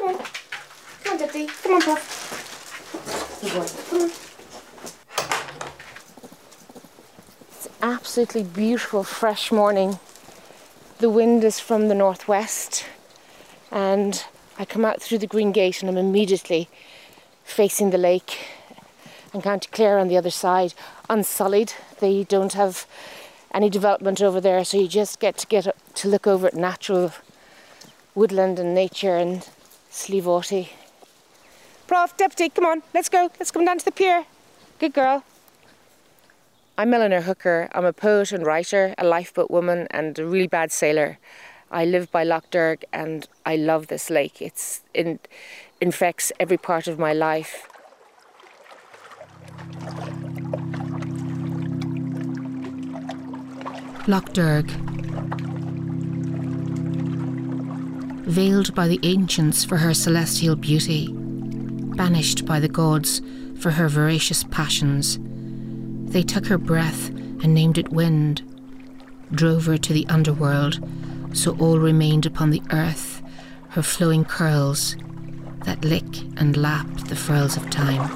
Come on. Come on, Deputy. Come on, Puff. Good boy. Come on. It's absolutely beautiful, fresh morning. The wind is from the northwest, and I come out through the green gate and I'm immediately facing the lake and County Clare on the other side, unsullied. They don't have any development over there, so you just get to get to look over at natural woodland and nature and Slieve Aughty. Prof, deputy, come on, let's go. Let's come down to the pier. Good girl. I'm Eleanor Hooker. I'm a poet and writer, a lifeboat woman, and a really bad sailor. I live by Lough Derg and I love this lake. It's it infects every part of my life. Lough Derg. Veiled by the ancients for her celestial beauty, banished by the gods for her voracious passions, they took her breath and named it wind, drove her to the underworld, so all remained upon the earth, her flowing curls that lick and lap the furls of time.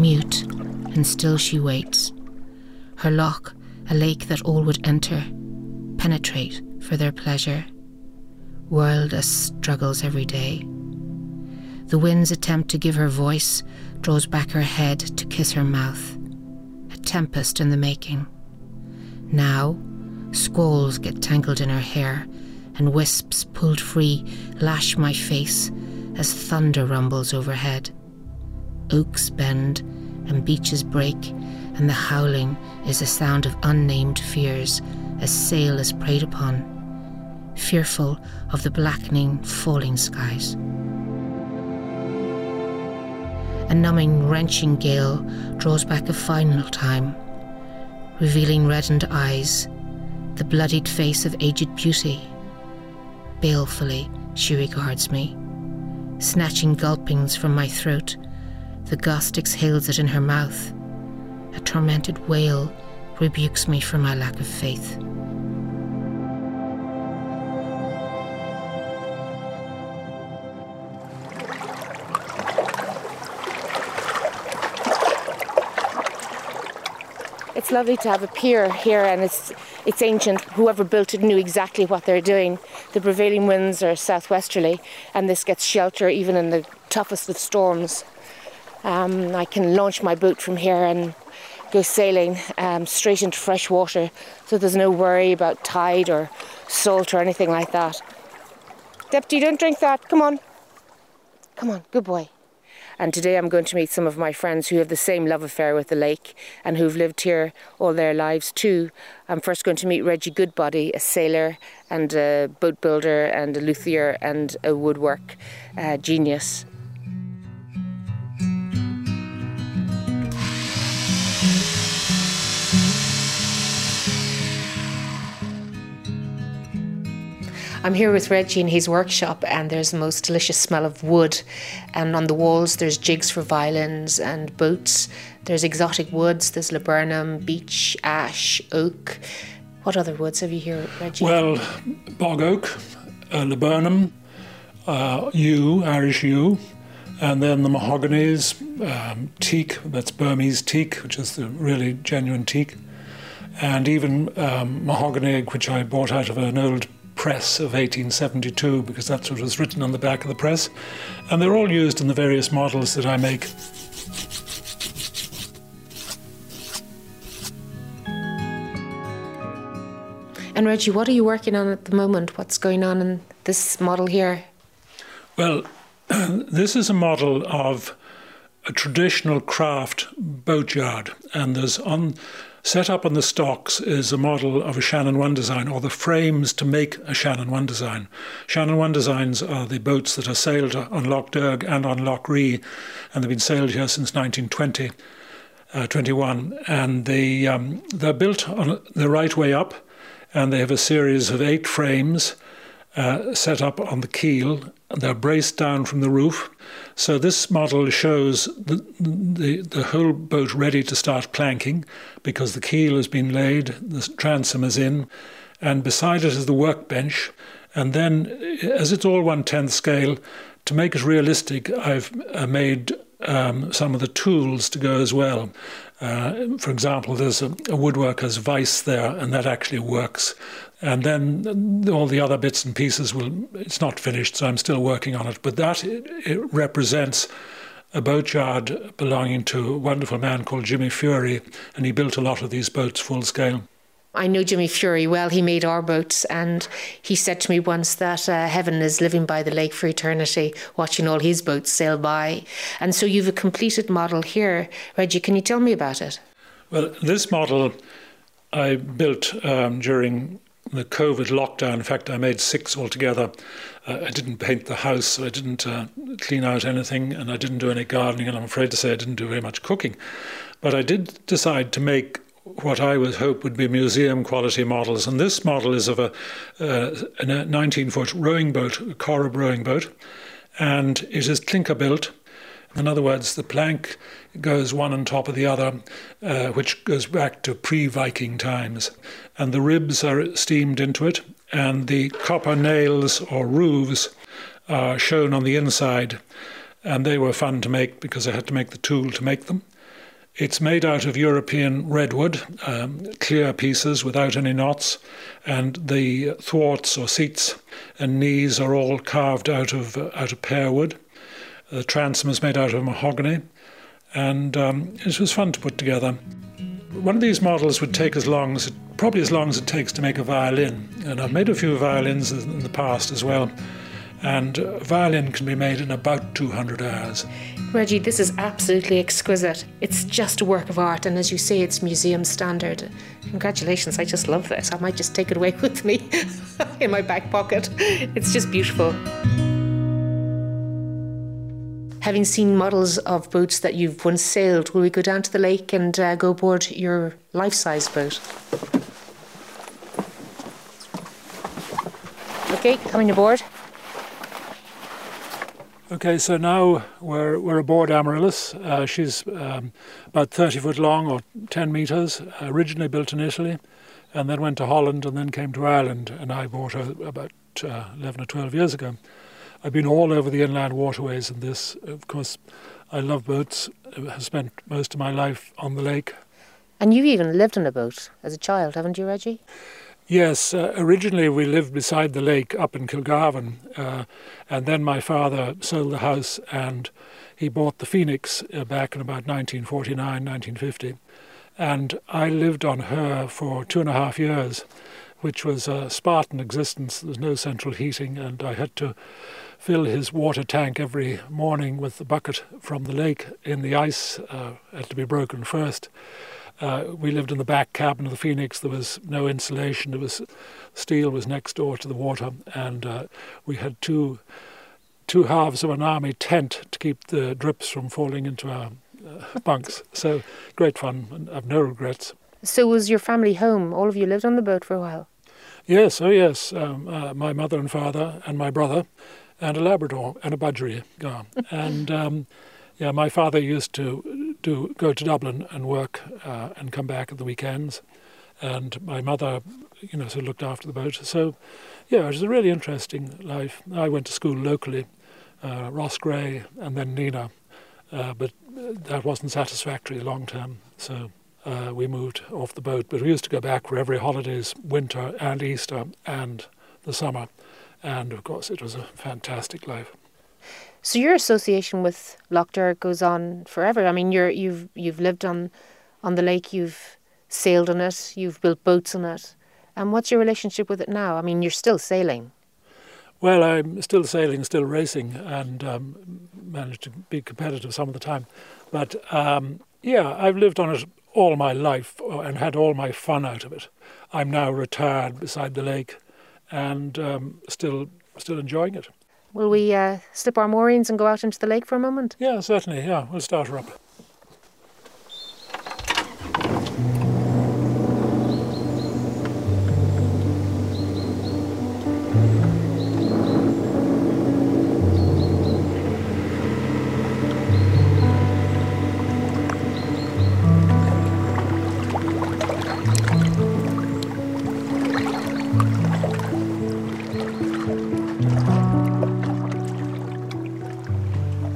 Mute and still she waits her loch, a lake that all would enter, penetrate for their pleasure. World as struggles every day. The wind's attempt to give her voice draws back her head to kiss her mouth. A tempest in the making. Now, squalls get tangled in her hair, and wisps pulled free lash my face as thunder rumbles overhead. Oaks bend and beaches break and the howling is a sound of unnamed fears as sail is preyed upon, fearful of the blackening, falling skies. A numbing, wrenching gale draws back a final time, revealing reddened eyes, the bloodied face of aged beauty. Balefully, she regards me, snatching gulpings from my throat. The gust exhales it in her mouth a tormented wail rebukes me for my lack of faith. It's lovely to have a pier here and it's it's ancient. Whoever built it knew exactly what they're doing. The prevailing winds are southwesterly and this gets shelter even in the toughest of storms. Um, I can launch my boat from here and go sailing um, straight into fresh water, so there's no worry about tide or salt or anything like that. Deputy, don't drink that. Come on. Come on, good boy. And today I'm going to meet some of my friends who have the same love affair with the lake and who've lived here all their lives too. I'm first going to meet Reggie Goodbody, a sailor and a boat builder and a luthier and a woodwork uh, genius. I'm here with Reggie in his workshop, and there's the most delicious smell of wood. And on the walls, there's jigs for violins and boats. There's exotic woods. There's laburnum, beech, ash, oak. What other woods have you here, Reggie? Well, bog oak, uh, laburnum, uh, yew, Irish yew, and then the mahoganies, um, teak, that's Burmese teak, which is the really genuine teak, and even um, mahogany, which I bought out of an old press of 1872 because that's what was written on the back of the press. And they're all used in the various models that I make. And Reggie, what are you working on at the moment? What's going on in this model here? Well, this is a model of a traditional craft boatyard, and there's on Set up on the stocks is a model of a Shannon One design, or the frames to make a Shannon One design. Shannon One designs are the boats that are sailed on Lough Derg and on Lough Ree, and they've been sailed here since 1920. Uh, 21, and they um, they're built on the right way up, and they have a series of eight frames uh, set up on the keel. They're braced down from the roof. So this model shows the, the, the whole boat ready to start planking because the keel has been laid, the transom is in, and beside it is the workbench. And then, as it's all one tenth scale, to make it realistic, I've uh, made um, some of the tools to go as well. Uh, for example, there's a, a, woodworker's vice there, and that actually works. And then all the other bits and pieces will, it's not finished, so I'm still working on it. But that it, it represents a boatyard belonging to a wonderful man called Jimmy Fury, and he built a lot of these boats full scale. I know Jimmy Fury well. He made our boats, and he said to me once that uh, heaven is living by the lake for eternity, watching all his boats sail by. And so you've a completed model here. Reggie, can you tell me about it? Well, this model I built um, during the COVID lockdown. In fact, I made six altogether. Uh, I didn't paint the house, I didn't uh, clean out anything, and I didn't do any gardening, and I'm afraid to say I didn't do very much cooking. But I did decide to make what I would hope would be museum quality models. And this model is of a, uh, a 19 foot rowing boat, a Corrib rowing boat, and it is clinker built. In other words, the plank goes one on top of the other, uh, which goes back to pre Viking times. And the ribs are steamed into it, and the copper nails or roofs are shown on the inside. And they were fun to make because I had to make the tool to make them. It's made out of European redwood, um, clear pieces without any knots, and the thwarts or seats and knees are all carved out of uh, out of pear wood. The transom is made out of mahogany, and um, it was fun to put together. One of these models would take as long as probably as long as it takes to make a violin, and I've made a few violins in the past as well and violin can be made in about 200 hours. Reggie, this is absolutely exquisite. It's just a work of art, and as you say, it's museum standard. Congratulations, I just love this. I might just take it away with me in my back pocket. It's just beautiful. Having seen models of boats that you've once sailed, will we go down to the lake and uh, go aboard your life size boat? Okay, coming aboard. Okay, so now we're, we're aboard Amaryllis. Uh, she's um, about 30 foot long or 10 metres, originally built in Italy, and then went to Holland and then came to Ireland. And I bought her about uh, 11 or 12 years ago. I've been all over the inland waterways in this. Of course, I love boats. I have spent most of my life on the lake. And you've even lived on a boat as a child, haven't you, Reggie? Yes, uh, originally we lived beside the lake up in Kilgarvan, uh, and then my father sold the house and he bought the Phoenix uh, back in about 1949, 1950. And I lived on her for two and a half years, which was a Spartan existence. There was no central heating, and I had to fill his water tank every morning with the bucket from the lake in the ice, uh, had to be broken first. Uh, we lived in the back cabin of the Phoenix. There was no insulation. There was steel was next door to the water, and uh, we had two two halves of an army tent to keep the drips from falling into our uh, bunks. So great fun. I've no regrets. So was your family home? All of you lived on the boat for a while. Yes, oh yes. Um, uh, my mother and father and my brother, and a Labrador and a budgery. and um, yeah, my father used to to go to Dublin and work uh, and come back at the weekends. And my mother, you know, sort of looked after the boat. So, yeah, it was a really interesting life. I went to school locally, uh, Gray, and then Nenagh, uh, but that wasn't satisfactory long term. So uh, we moved off the boat. But we used to go back for every holidays, winter and Easter and the summer. And of course, it was a fantastic life. So your association with Lough Derg goes on forever. I mean, you're you've you've lived on on the lake, you've sailed on it, you've built boats on it. And what's your relationship with it now? I mean, you're still sailing. Well, I'm still sailing, still racing, and um, managed to be competitive some of the time. But um, yeah, I've lived on it all my life uh, and had all my fun out of it. I'm now retired beside the lake, and um, still still enjoying it. Will we uh, slip our moorings and go out into the lake for a moment? Yeah, certainly. Yeah, we'll start her up.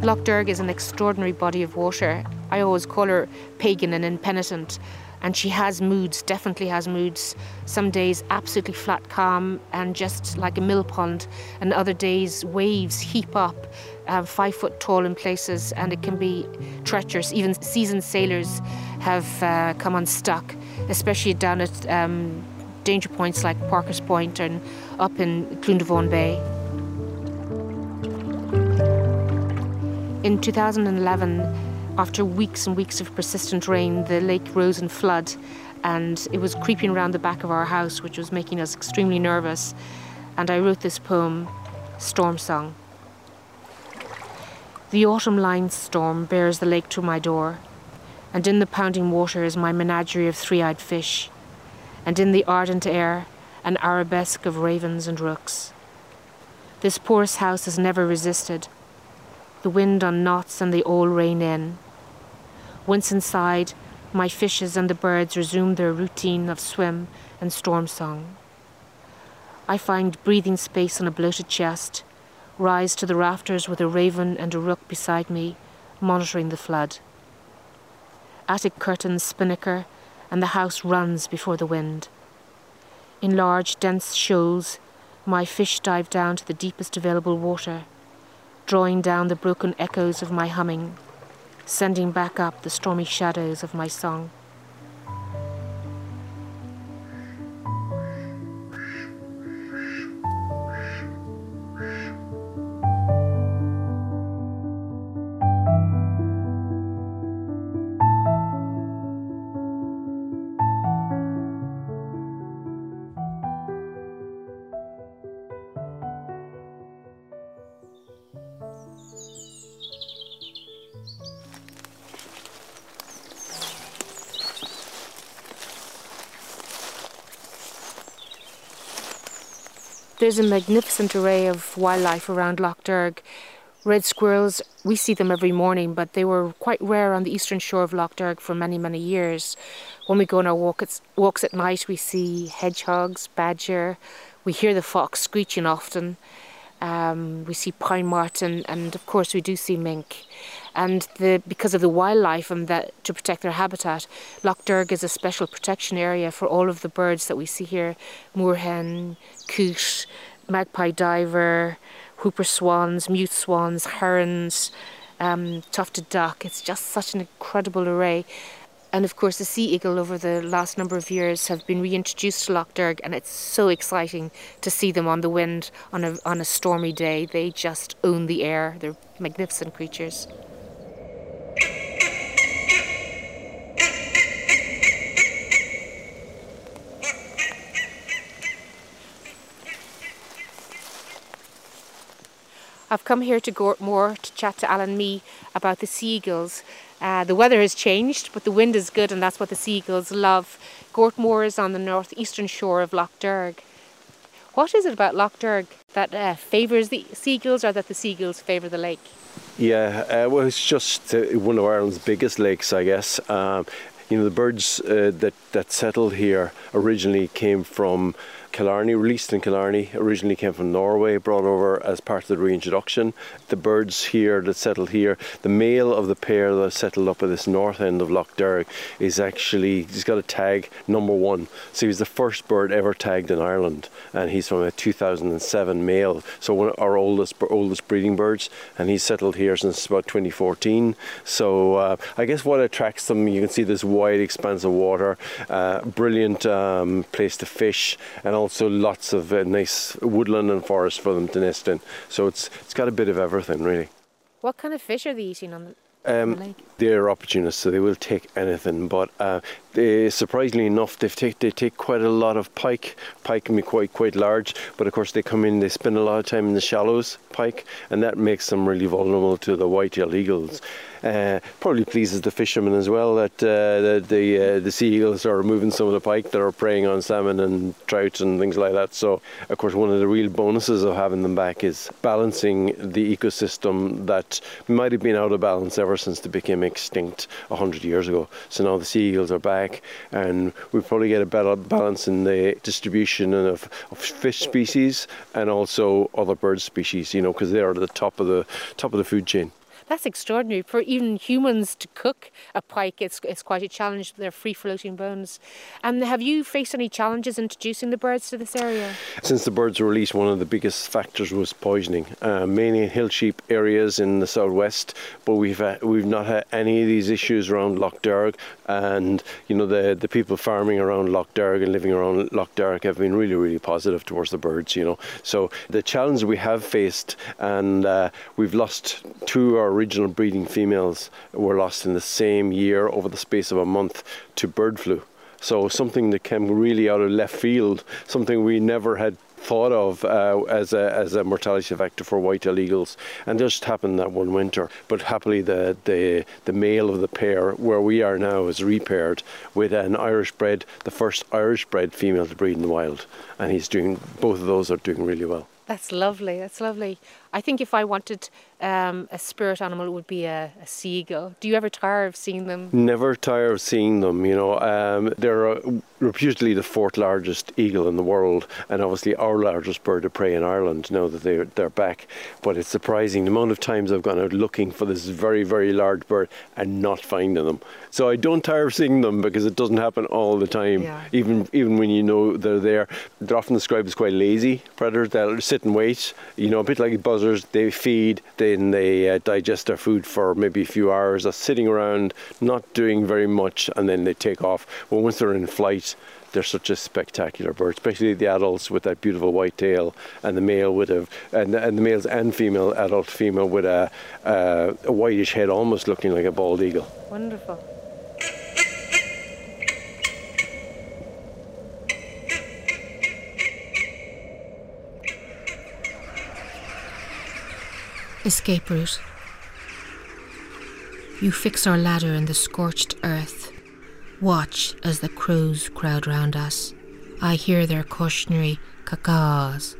Lough Derg is an extraordinary body of water. I always call her pagan and impenitent and she has moods, definitely has moods. Some days absolutely flat calm and just like a mill pond, and other days waves heap up, uh, five foot tall in places, and it can be treacherous. Even seasoned sailors have uh, come unstuck, especially down at um, danger points like Parker's Point and up in Clundavon Bay. In 2011, after weeks and weeks of persistent rain, the lake rose in flood and it was creeping around the back of our house, which was making us extremely nervous. And I wrote this poem, Storm Song. The autumn line storm bears the lake to my door, and in the pounding water is my menagerie of three eyed fish, and in the ardent air, an arabesque of ravens and rooks. This porous house has never resisted. The wind on knots and they all rain in. Once inside, my fishes and the birds resume their routine of swim and storm song. I find breathing space on a bloated chest, rise to the rafters with a raven and a rook beside me, monitoring the flood. Attic curtains spinnaker, and the house runs before the wind. In large, dense shoals, my fish dive down to the deepest available water, drawing down the broken echoes of my humming sending back up the stormy shadows of my song. There's a magnificent array of wildlife around Lough Derg. Red squirrels, we see them every morning, but they were quite rare on the eastern shore of Lough Derg for many, many years. When we go on our walk walks at night, we see hedgehogs, badger, we hear the fox screeching often. Um, we see pine marten, and of course, we do see mink and the, because of the wildlife and that to protect their habitat, Lough Derg is a special protection area for all of the birds that we see here: moorhen, coot, magpie diver, whooper swans, mute swans, herons, um, tufted duck. It's just such an incredible array. And of course, the sea eagle over the last number of years have been reintroduced to Lough Derg, and it's so exciting to see them on the wind on a, on a stormy day. They just own the air. They're magnificent creatures. I've come here to Gortmoor to chat to Allan Mee about the sea eagles. Uh, the weather has changed, but the wind is good, and that's what the sea eagles love. Gortmoor is on the northeastern shore of Lough Derg. What is it about Lough Derg that uh, favours the sea eagles, or that the sea eagles favour the lake? Yeah, uh, well, it's just uh, one of Ireland's biggest lakes, I guess. Um, you know, the birds uh, that that settled here originally came from Killarney, released in Killarney, originally came from Norway, brought over as part of the reintroduction. The birds here that settled here, the male of the pair that settled up at this north end of Lough Derg is actually, he's got a tag number one. So he's the first bird ever tagged in Ireland, and he's from a 2007 male, so one of our oldest oldest breeding birds, and he's settled here since about 2014. So uh, I guess what attracts them, you can see this wide expanse of water, uh, brilliant um, place to fish, and also also lots of uh, nice woodland and forest for them to nest in. So it's it's got a bit of everything really. What kind of fish are they eating on the, um, the lake? They're opportunists, so they will take anything. But uh, they, surprisingly enough, they take they take quite a lot of pike. Pike can be quite quite large, but of course they come in. They spend a lot of time in the shallows, pike, and that makes them really vulnerable to the white-tailed eagles. Uh, probably pleases the fishermen as well that uh, the the, uh, the, sea eagles are removing some of the pike that are preying on salmon and trout and things like that. So, of course, one of the real bonuses of having them back is balancing the ecosystem that might have been out of balance ever since they became extinct hundred years ago. So now the sea eagles are back, and we probably get a better balance in the distribution of, of fish species and also other bird species. You know, because they are at the top of the top of the food chain. That's extraordinary. For even humans to cook a pike, it's, it's quite a challenge. They're free floating bones. And have you faced any challenges introducing the birds to this area? Since the birds were released, one of the biggest factors was poisoning, uh, mainly in hill sheep areas in the southwest. But we've uh, we've not had any of these issues around Lough Derg, and you know the the people farming around Lough Derg and living around Lough Derg have been really really positive towards the birds. You know, so the challenge we have faced, and uh, we've lost two our original breeding females were lost in the same year over the space of a month to bird flu. So something that came really out of left field, something we never had thought of uh, as, a, as a mortality factor for white-tailed eagles, and just happened that one winter. But happily, the, the the male of the pair, where we are now, is repaired with an Irish bred, the first Irish bred female to breed in the wild, and he's doing both of those are doing really well. That's lovely. That's lovely. I think if I wanted um, a spirit animal, it would be a, a, sea eagle. Do you ever tire of seeing them? Never tire of seeing them. You know, um, they're reputedly the fourth largest eagle in the world, and obviously our largest bird of prey in Ireland. Now that they're they're back, but it's surprising the amount of times I've gone out looking for this very very large bird and not finding them. So I don't tire of seeing them because it doesn't happen all the time. Yeah. Even even when you know they're there, they're often described as quite lazy predators. They'll sit and wait. You know, a bit like buzzards they feed, then they uh, digest their food for maybe a few hours. They're sitting around, not doing very much, and then they take off. But once they're in flight, they're such a spectacular bird, especially the adults with that beautiful white tail, and the male with a and, and the males and female adult female with a, uh, a whitish head, almost looking like a bald eagle. Wonderful. Escape route. You fix our ladder in the scorched earth. Watch as the crows crowd round us. I hear their cautionary cacaws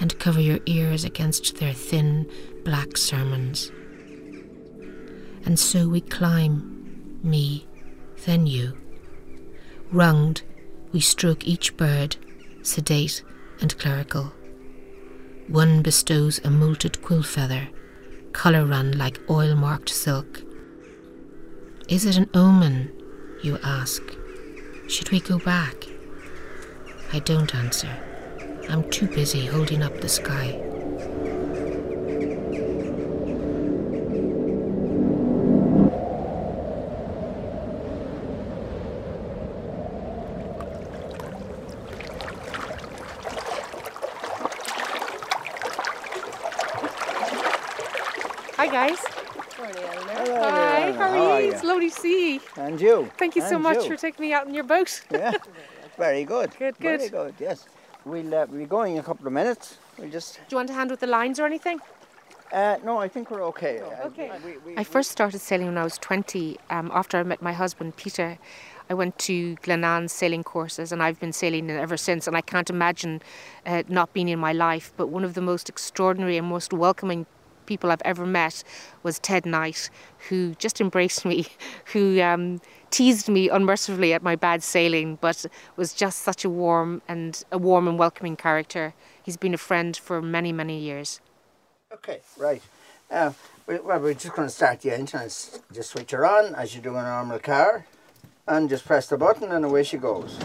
and cover your ears against their thin black sermons. And so we climb, me, then you. Runged, we stroke each bird, sedate and clerical. One bestows a moulted quill feather, colour run like oil marked silk. Is it an omen? You ask. Should we go back? I don't answer. I'm too busy holding up the sky. Guys. Morning, Hello, Hi, how are, how are you? It's lovely to see you. And you. Thank you and so much you. for taking me out in your boat. yeah, very good. Good, good. Very good, yes. We'll uh, be going in a couple of minutes. We'll just. Do you want to hand with the lines or anything? Uh, no, I think we're okay. Oh, okay. Uh, we, we, I first started sailing when I was 20 um, after I met my husband, Peter. I went to Glenans sailing courses and I've been sailing ever since. And I can't imagine uh, not being in my life. But one of the most extraordinary and most welcoming people I've ever met was Ted Knight, who just embraced me, who um, teased me unmercifully at my bad sailing, but was just such a warm and a warm and welcoming character. He's been a friend for many, many years. Okay, right. Uh, well, we're just going to start the engine and just switch her on as you do in a normal car, and just press the button and away she goes,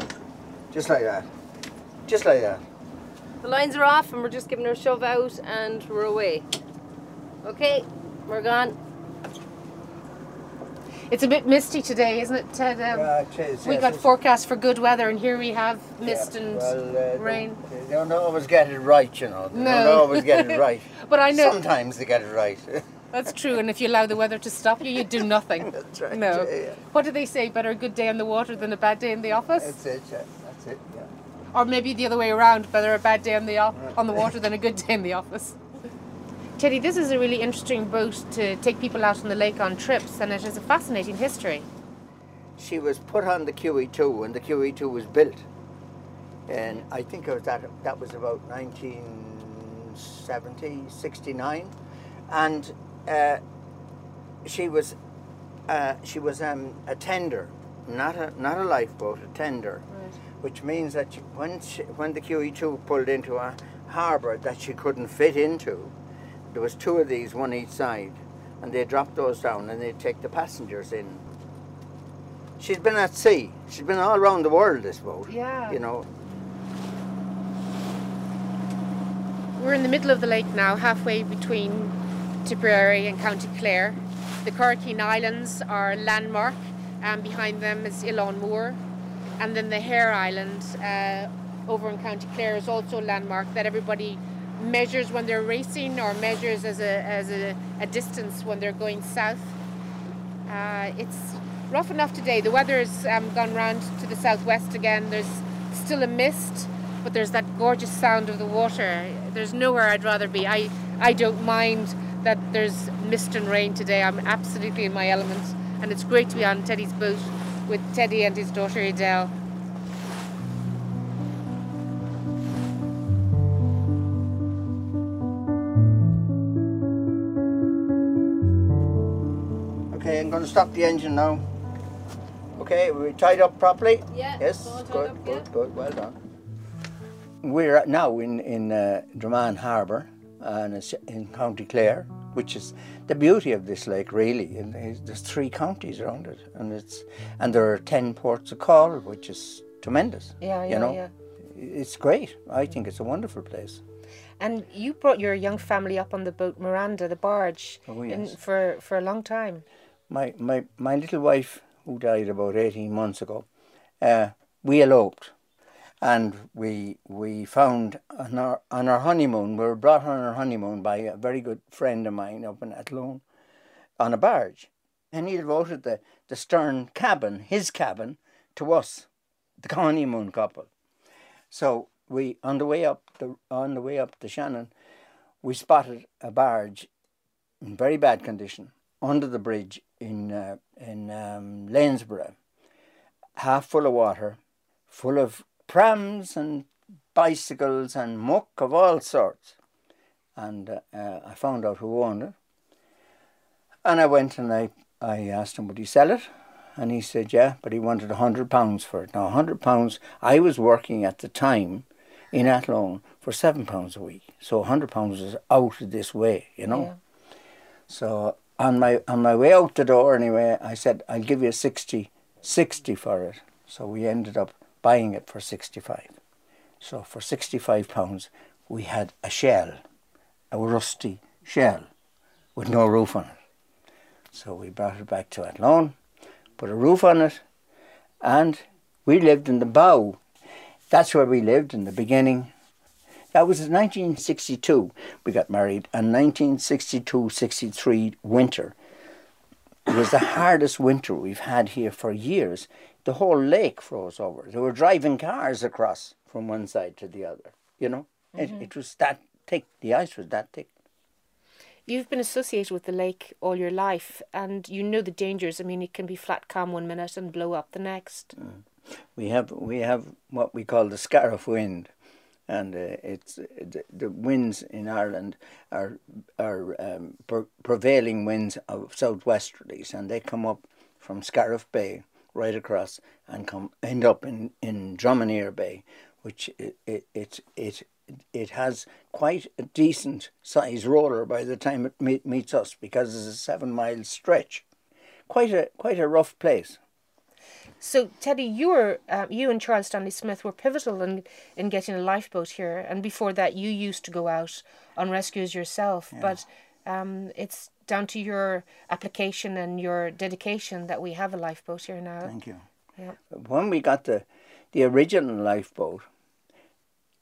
just like that, just like that. The lines are off and we're just giving her a shove out and we're away. Okay, we're gone. It's a bit misty today, isn't it, Ted? Um, yeah, it is, we yes, got forecast for good weather, and here we have mist yeah, and well, uh, rain. They, don't always get it right, you know. They no. don't always get it right. but I know sometimes they get it right. That's true, and if you allow the weather to stop you, you do nothing. That's right. No. Yeah, yeah. What do they say? Better a good day on the water than a bad day in the office. That's it. Yeah. That's it. Yeah. Or maybe the other way around. Better a bad day on the on the water than a good day in the office. Teddy, this is a really interesting boat to take people out on the lake on trips, and it has a fascinating history. She was put on the QE2 when the QE2 was built, and I think it was that that was about 1970, 69, and uh, she was uh, she was um, a tender, not a not a lifeboat, a tender, right. which means that she, when she, when the QE2 pulled into a harbour that she couldn't fit into there was two of these, one each side. and they drop those down and they'd take the passengers in. She's been at sea. She's been all around the world, this boat. Yeah. You know, We're in the middle of the lake now, halfway between Tipperary and County Clare. The Corikeen Islands are landmark, and behind them is Illaunmore. And then the Hare Island uh, over in County Clare is also a landmark that everybody measures when they're racing or measures as a, as a, a distance when they're going south. Uh, it's rough enough today. The weather's um, gone round to the southwest again. There's still a mist, but there's that gorgeous sound of the water. There's nowhere I'd rather be. I, I don't mind that there's mist and rain today. I'm absolutely in my element, and it's great to be on Teddy's boat with Teddy and his daughter Adele. Going to stop the engine now. Okay, we tied up properly? Yeah, Yes, good, up, good, yeah. good, well done. We're now in, in uh, Dromaan Harbour and it's in County Clare, which is the beauty of this lake really. And there's three counties around it and it's and there are ten ports of call, which is tremendous. Yeah, you yeah, know? yeah. It's great. I think it's a wonderful place. And you brought your young family up on the boat Miranda, the barge, Oh, in, for, for a long time. My my my little wife who died about 18 months ago uh, we eloped. And we we found on our on our honeymoon we were brought on our honeymoon by a very good friend of mine up in Athlone on a barge. And he devoted the the stern cabin his cabin to us the honeymoon couple. So we on the way up the on the way up the Shannon we spotted a barge in very bad condition under the bridge in uh, in um, Lanesborough, half full of water, full of prams and bicycles and muck of all sorts. And uh, uh, I found out who owned it. And I went and I, I asked him, would he sell it? And he said, yeah, but he wanted a hundred pounds for it. Now, a hundred pounds, I was working at the time in Athlone for seven pounds a week. So a hundred pounds is out of this way, you know. Yeah. So on my on my way out the door anyway, I said I'll give you 60, 60 for it. So we ended up buying it for sixty five. So for sixty five pounds, we had a shell, a rusty shell, with no roof on it. So we brought it back to Athlone, put a roof on it, and we lived in the bow. That's where we lived in the beginning. That was in 1962 we got married, and 1962-63 winter. It was the hardest winter we've had here for years. The whole lake froze over. They were driving cars across from one side to the other. You know, it, mm-hmm. it was that thick. The ice was that thick. You've been associated with the lake all your life, and you know the dangers. I mean, it can be flat calm one minute and blow up the next. Mm. We have we have what we call the scarf wind, and uh, it's the, the winds in Ireland are are um, pre- prevailing winds of southwesterlies, and they come up from Scariff Bay right across and come end up in in Dromineer Bay, which it it it. it it has quite a decent size roller by the time it meet, meets us because it's a seven mile stretch. Quite a quite a rough place. So, Teddy, you were uh, you and Charles Stanley Smith were pivotal in in getting a lifeboat here, and before that, you used to go out on rescues yourself. But um, it's down to your application and your dedication that we have a lifeboat here now. Thank you. Yeah. When we got the the original lifeboat,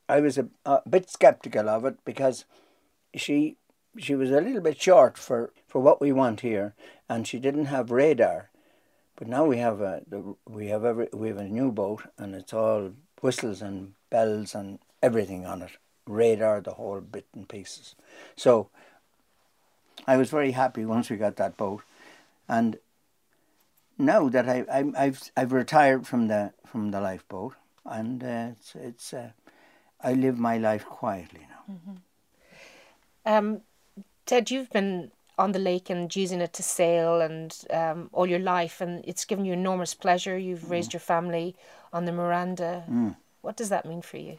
I was a, a bit skeptical of it because she she was a little bit short for, for what we want here, and she didn't have radar. But now we have a we have every we have a new boat, and it's all whistles and bells and everything on it, radar, the whole bit and pieces. So I was very happy once we got that boat, and now that I, I I've I've retired from the from the lifeboat, and uh, it's it's uh, I live my life quietly now. Um, Ted, you've been on the lake and using it to sail and um, all your life, and it's given you enormous pleasure. You've raised your family on the Miranda. What does that mean for you?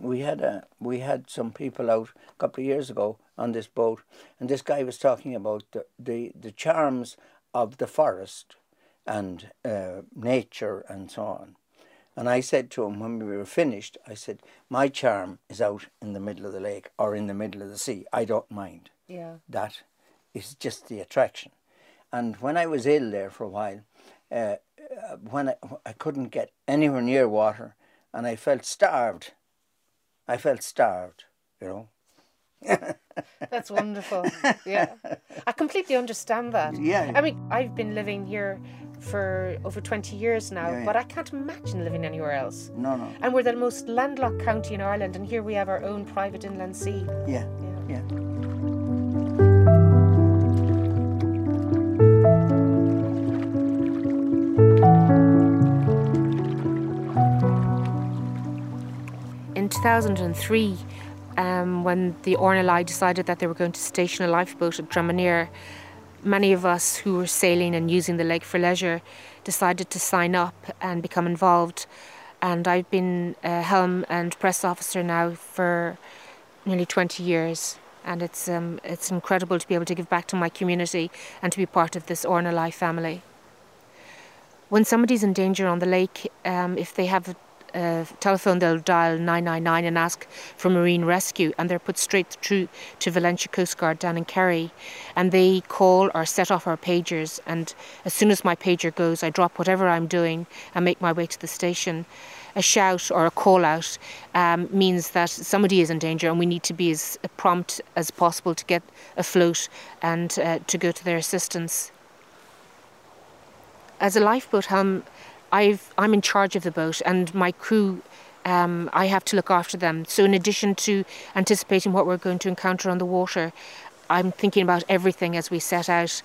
We had a we had some people out a couple of years ago on this boat, and this guy was talking about the the, the charms of the forest and uh, nature and so on. And I said to him when we were finished, I said, My charm is out in the middle of the lake or in the middle of the sea. I don't mind. Yeah. That is just the attraction. And when I was ill there for a while, uh, when I, I couldn't get anywhere near water and I felt starved, I felt starved, you know. That's wonderful. Yeah. I completely understand that. Yeah. I mean, I've been living here for over 20 years now, Yeah, yeah. but I can't imagine living anywhere else. No, no. And we're the most landlocked county in Ireland, and here we have our own private inland sea. Yeah, Yeah. yeah. 2003, um, when the RNLI decided that they were going to station a lifeboat at Dromineer, many of us who were sailing and using the lake for leisure decided to sign up and become involved. And I've been a helm and press officer now for nearly 20 years. And it's, um, it's incredible to be able to give back to my community and to be part of this RNLI family. When somebody's in danger on the lake, um, if they have a telephone, they'll dial 999 and ask for marine rescue, and they're put straight through to Valentia Coast Guard down in Kerry. And they call or set off our pagers. And as soon as my pager goes, I drop whatever I'm doing and make my way to the station. A shout or a call out um, means that somebody is in danger, and we need to be as prompt as possible to get afloat and uh, to go to their assistance as a lifeboat helm, I've, I'm in charge of the boat, and my crew, um, I have to look after them. So, in addition to anticipating what we're going to encounter on the water, I'm thinking about everything as we set out.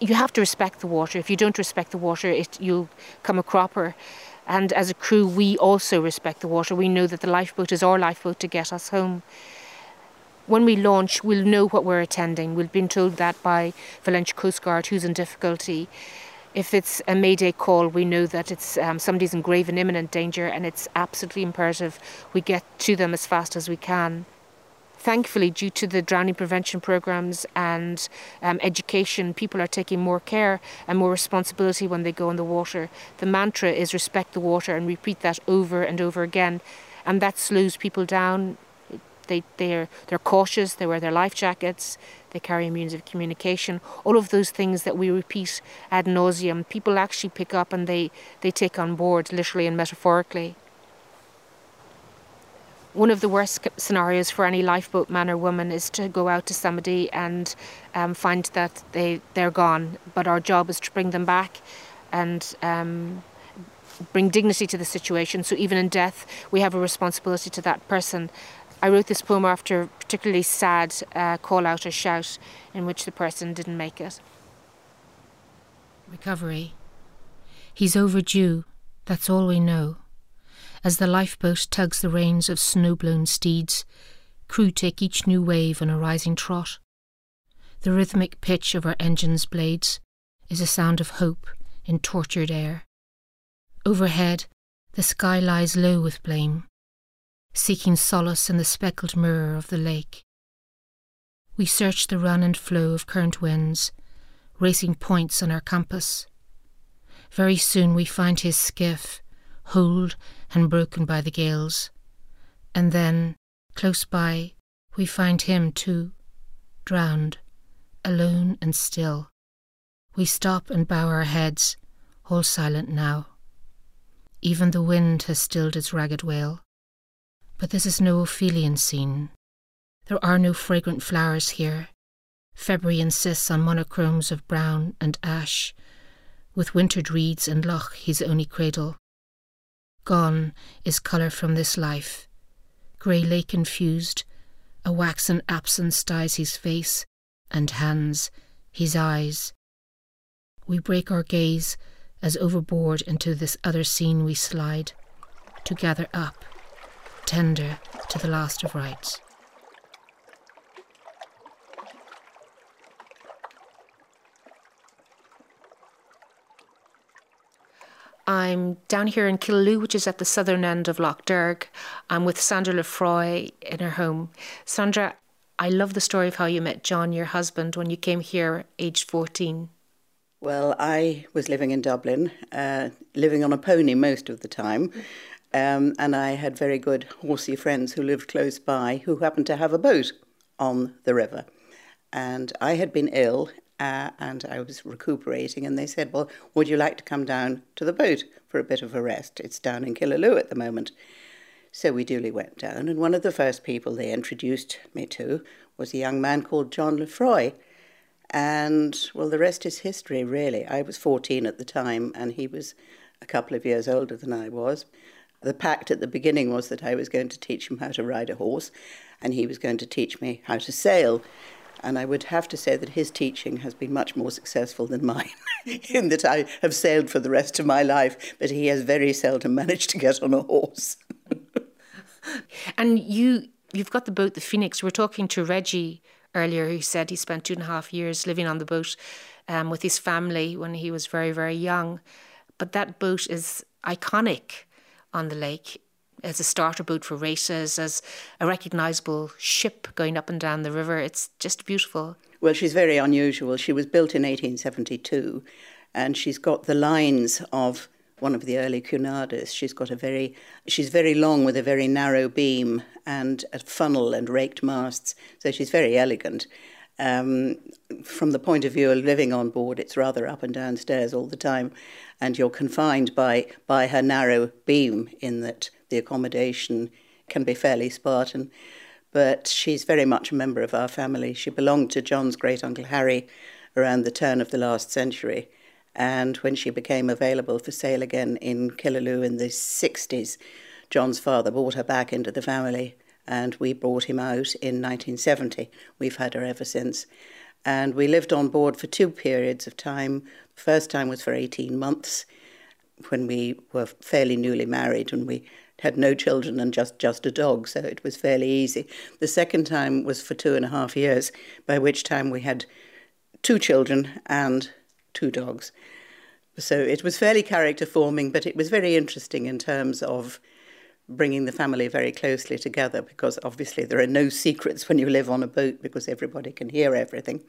You have to respect the water. If you don't respect the water, it, you'll come a cropper. And as a crew, we also respect the water. We know that the lifeboat is our lifeboat to get us home when we launch, we'll know what we're attending. We've been told that by Valentia Coast Guard, who's in difficulty. If it's a Mayday call, we know that it's um, somebody's in grave and imminent danger, and it's absolutely imperative we get to them as fast as we can. Thankfully, due to the drowning prevention programs and um, education, people are taking more care and more responsibility when they go in the water. The mantra is respect the water and repeat that over and over again, and that slows people down. They they're they're cautious. They wear their life jackets. They carry means of communication. All of those things that we repeat ad nauseum, people actually pick up and they they take on board, literally and metaphorically. One of the worst scenarios for any lifeboat man or woman is to go out to somebody and um, find that they they're gone. But our job is to bring them back, and um, bring dignity to the situation. So even in death, we have a responsibility to that person. I wrote this poem after a particularly sad uh, call out or shout in which the person didn't make it. Recovery. He's overdue, that's all we know. As the lifeboat tugs the reins of snow-blown steeds, crew take each new wave on a rising trot. The rhythmic pitch of our engine's blades is a sound of hope in tortured air. Overhead, the sky lies low with blame, seeking solace in the speckled mirror of the lake. We search the run and flow of current winds, racing points on our compass. Very soon we find his skiff, holed and broken by the gales. And then, close by, we find him too, drowned, alone and still. We stop and bow our heads, all silent now. Even the wind has stilled its ragged wail. But this is no Ophelian scene. There are no fragrant flowers here. February insists on monochromes of brown and ash, with wintered reeds and loch his only cradle. Gone is colour from this life. Grey lake infused, a waxen absence dyes his face and hands, his eyes. We break our gaze as overboard into this other scene we slide, to gather up, tender to the last of rites. I'm down here in Killaloe, which is at the southern end of Lough Derg. I'm with Sandra Lefroy in her home. Sandra, I love the story of how you met John, your husband, when you came here aged 14. Well, I was living in Dublin, uh, living on a pony most of the time. Um, and I had very good horsey friends who lived close by who happened to have a boat on the river. And I had been ill uh, and I was recuperating. And they said, Well, would you like to come down to the boat for a bit of a rest? It's down in Killaloe at the moment. So we duly went down. And one of the first people they introduced me to was a young man called John Lefroy. And well, the rest is history, really. I was 14 at the time, and he was a couple of years older than I was. The pact at the beginning was that I was going to teach him how to ride a horse, and he was going to teach me how to sail. And I would have to say that his teaching has been much more successful than mine, in that I have sailed for the rest of my life, but he has very seldom managed to get on a horse. and you, you've got the boat, the Phoenix. We were talking to Reggie earlier, who said he spent two and a half years living on the boat um, with his family when he was very, very young. But that boat is iconic on the lake as a starter boat for races, as a recognisable ship going up and down the river. It's just beautiful. Well, she's very unusual. She was built in 1872 and she's got the lines of one of the early Cunarders. She's got a very, she's very long with a very narrow beam and a funnel and raked masts. So she's very elegant. Um, from the point of view of living on board, it's rather up and down stairs all the time, and you're confined by by her narrow beam in that the accommodation can be fairly Spartan. But she's very much a member of our family. She belonged to John's great uncle Harry around the turn of the last century. And when she became available for sale again in Killaloe in the 60s, John's father brought her back into the family and we brought him out in 1970. We've had her ever since. And we lived on board for two periods of time. The first time was for 18 months when we were fairly newly married and we had no children and just, just a dog, so it was fairly easy. The second time was for two and a half years, by which time we had two children and two dogs. So it was fairly character forming, but it was very interesting in terms of bringing the family very closely together because obviously there are no secrets when you live on a boat because everybody can hear everything.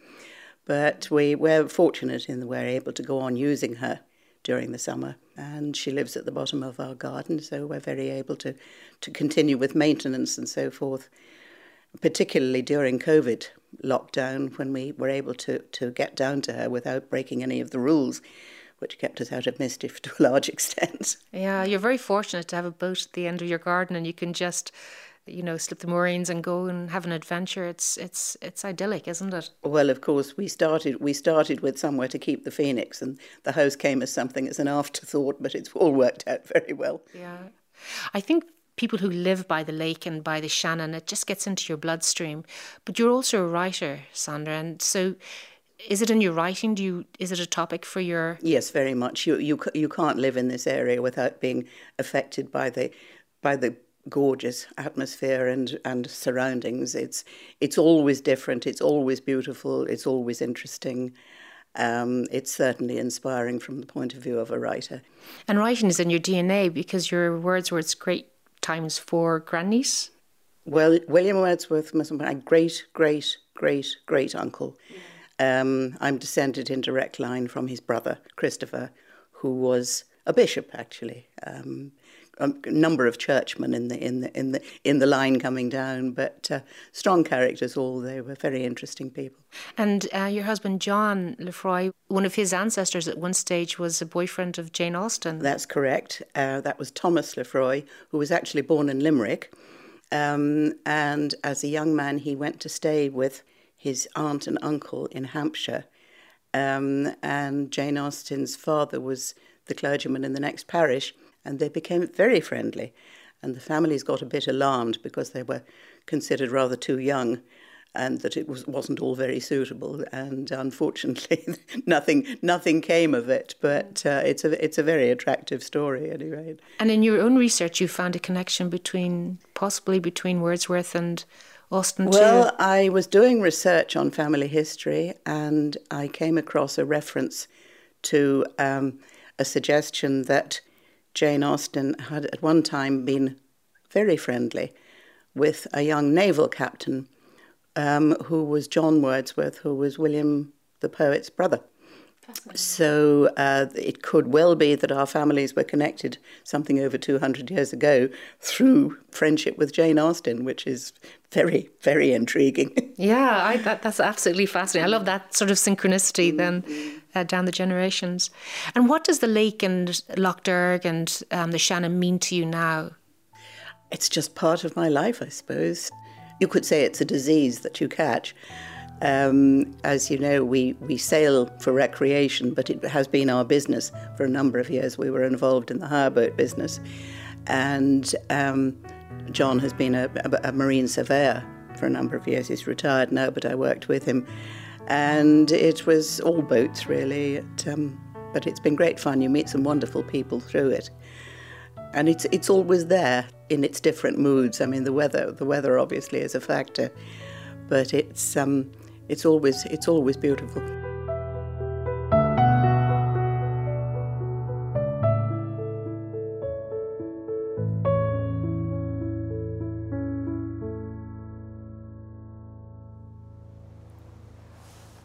But we were fortunate in that we're able to go on using her during the summer. And she lives at the bottom of our garden, so we're very able to, to continue with maintenance and so forth, particularly during COVID lockdown when we were able to, to get down to her without breaking any of the rules which kept us out of mischief to a large extent. Yeah, you're very fortunate to have a boat at the end of your garden and you can just you know, slip the moorings and go and have an adventure. It's it's it's idyllic, isn't it? Well, of course, we started we started with somewhere to keep the phoenix, and the house came as something as an afterthought, but it's all worked out very well. Yeah, I think people who live by the lake and by the Shannon, it just gets into your bloodstream. But you're also a writer, Sandra, and so is it in your writing? Do you is it a topic for your? Yes, very much. You you you can't live in this area without being affected by the by the gorgeous atmosphere and, and surroundings. It's it's always different. It's always beautiful. It's always interesting. Um, it's certainly inspiring from the point of view of a writer. And writing is in your DNA because your Wordsworth's great times for grandniece. Well, William Wordsworth was my great, great, great, great uncle. Um, I'm descended in direct line from his brother Christopher, who was a bishop actually. Um, a number of churchmen in the in the in the in the line coming down, but uh, strong characters all. They were very interesting people. And uh, your husband John Lefroy, one of his ancestors at one stage was a boyfriend of Jane Austen. That's correct. Uh, that was Thomas Lefroy, who was actually born in Limerick, um, and as a young man he went to stay with his aunt and uncle in Hampshire. Um, and Jane Austen's father was the clergyman in the next parish and they became very friendly. And the families got a bit alarmed because they were considered rather too young and that it was, wasn't all very suitable. And unfortunately, nothing nothing came of it. But uh, it's a it's a very attractive story anyway. And in your own research, you found a connection between possibly between Wordsworth and Austen. Well, I was doing research on family history, and I came across a reference to um, a suggestion that Jane Austen had at one time been very friendly with a young naval captain um, who was John Wordsworth, who was William the poet's brother. So uh, it could well be that our families were connected something over 200 years ago through friendship with Jane Austen, which is very, very intriguing. yeah, I, that, that's absolutely fascinating. I love that sort of synchronicity then uh, down the generations. And what does the lake and Lough Derg and um, the Shannon mean to you now? It's just part of my life, I suppose. You could say it's a disease that you catch. Um, as you know, we, we sail for recreation, but it has been our business for a number of years. We were involved in the hire boat business. And um, John has been a, a, a, marine surveyor for a number of years. He's retired now, but I worked with him. And it was all boats, really. It, um, but it's been great fun. You meet some wonderful people through it. And it's, it's always there in its different moods. I mean, the weather, the weather obviously is a factor, but it's, um, it's always it's always beautiful.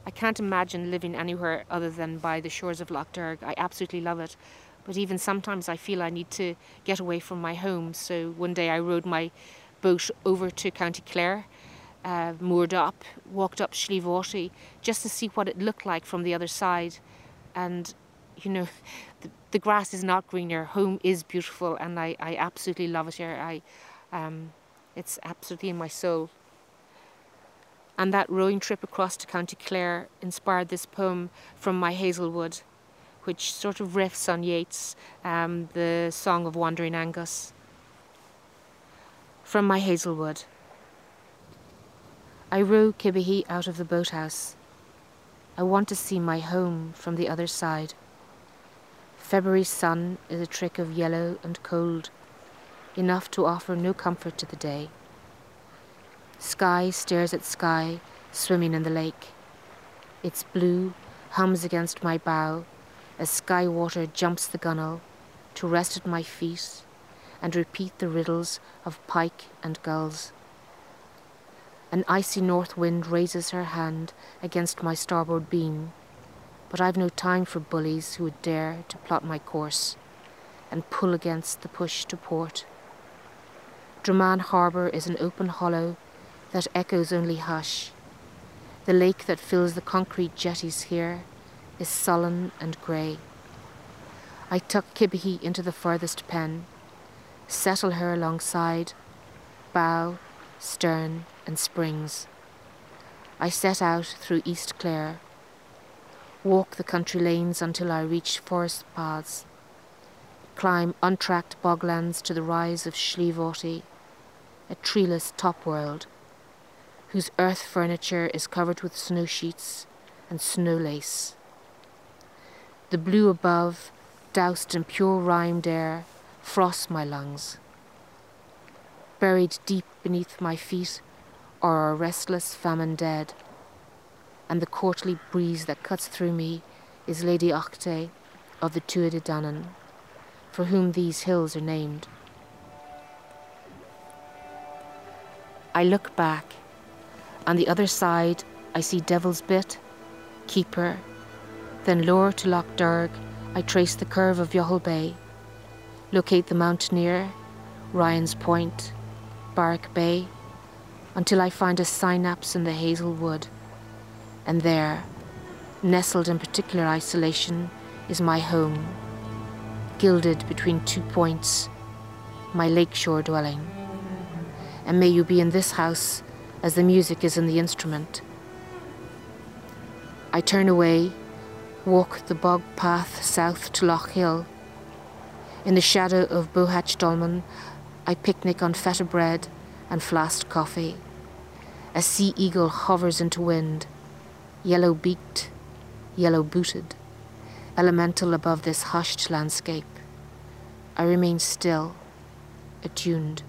I can't imagine living anywhere other than by the shores of Lough Derg. I absolutely love it. But even sometimes I feel I need to get away from my home. So one day I rowed my boat over to County Clare uh, moored up, walked up Slieve Aughty just to see what it looked like from the other side. And, you know, the, the grass is not greener. Home is beautiful, and I, I absolutely love it here. I, um, it's absolutely in my soul. And that rowing trip across to County Clare inspired this poem from my Hazelwood, which sort of riffs on Yeats, um, the Song of Wandering Angus. From my Hazelwood. I row Kibihee out of the boathouse. I want to see my home from the other side. February's sun is a trick of yellow and cold, enough to offer no comfort to the day. Sky stares at sky, swimming in the lake. Its blue hums against my bow as sky water jumps the gunwale to rest at my feet and repeat the riddles of pike and gulls. An icy north wind raises her hand against my starboard beam, but I've no time for bullies who would dare to plot my course and pull against the push to port. Dromaan Harbour is an open hollow that echoes only hush. The lake that fills the concrete jetties here is sullen and grey. I tuck Kibihee into the furthest pen, settle her alongside, bow, stern, and springs. I set out through East Clare, walk the country lanes until I reach forest paths, climb untracked boglands to the rise of Slieve Aughty, a treeless top world, whose earth furniture is covered with snow sheets and snow lace. The blue above, doused in pure rimed air, frosts my lungs. Buried deep beneath my feet or a restless famine dead, and the courtly breeze that cuts through me is Lady Ochtay of the Tuatha Dé Danann, for whom these hills are named. I look back. On the other side, I see Devil's Bit, Keeper, then lower to Lough Derg, I trace the curve of Youghal Bay, locate Dromineer, Ryan's Point, Barrack Bay, until I find a synapse in the hazel wood. And there, nestled in particular isolation, is my home, gilded between two points, my lakeshore dwelling. And may you be in this house as the music is in the instrument. I turn away, walk the bog path south to Loch Hill. In the shadow of Bohach Dolmen, I picnic on feta bread and flasked coffee. A sea eagle hovers into wind, yellow beaked, yellow booted, elemental above this hushed landscape. I remain still, attuned.